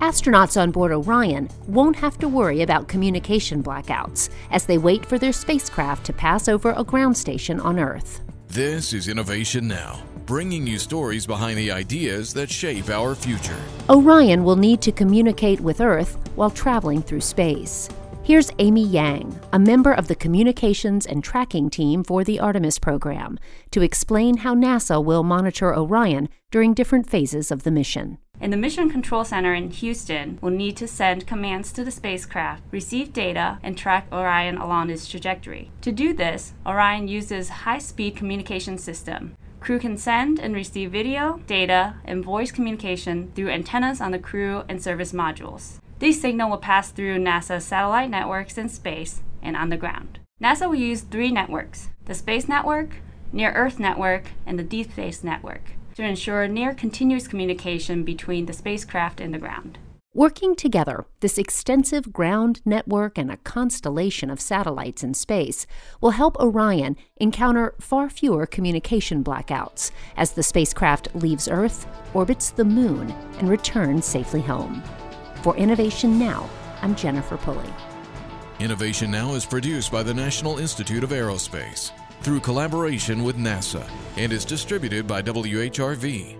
Astronauts on board Orion won't have to worry about communication blackouts as they wait for their spacecraft to pass over a ground station on Earth. This is Innovation Now, bringing you stories behind the ideas that shape our future. Orion will need to communicate with Earth while traveling through space. Here's Amy Yang, a member of the communications and tracking team for the Artemis program, to explain how NASA will monitor Orion during different phases of the mission. In the Mission Control Center in Houston, we'll need to send commands to the spacecraft, receive data, and track Orion along its trajectory. To do this, Orion uses high-speed communication system. Crew can send and receive video, data, and voice communication through antennas on the crew and service modules. These signal will pass through NASA's satellite networks in space and on the ground. NASA will use three networks the Space Network, Near Earth Network, and the Deep Space Network to ensure near continuous communication between the spacecraft and the ground. Working together, this extensive ground network and a constellation of satellites in space will help Orion encounter far fewer communication blackouts as the spacecraft leaves Earth, orbits the Moon, and returns safely home. For Innovation Now, I'm Jennifer Pulley. Innovation Now is produced by the National Institute of Aerospace through collaboration with NASA and is distributed by WHRV.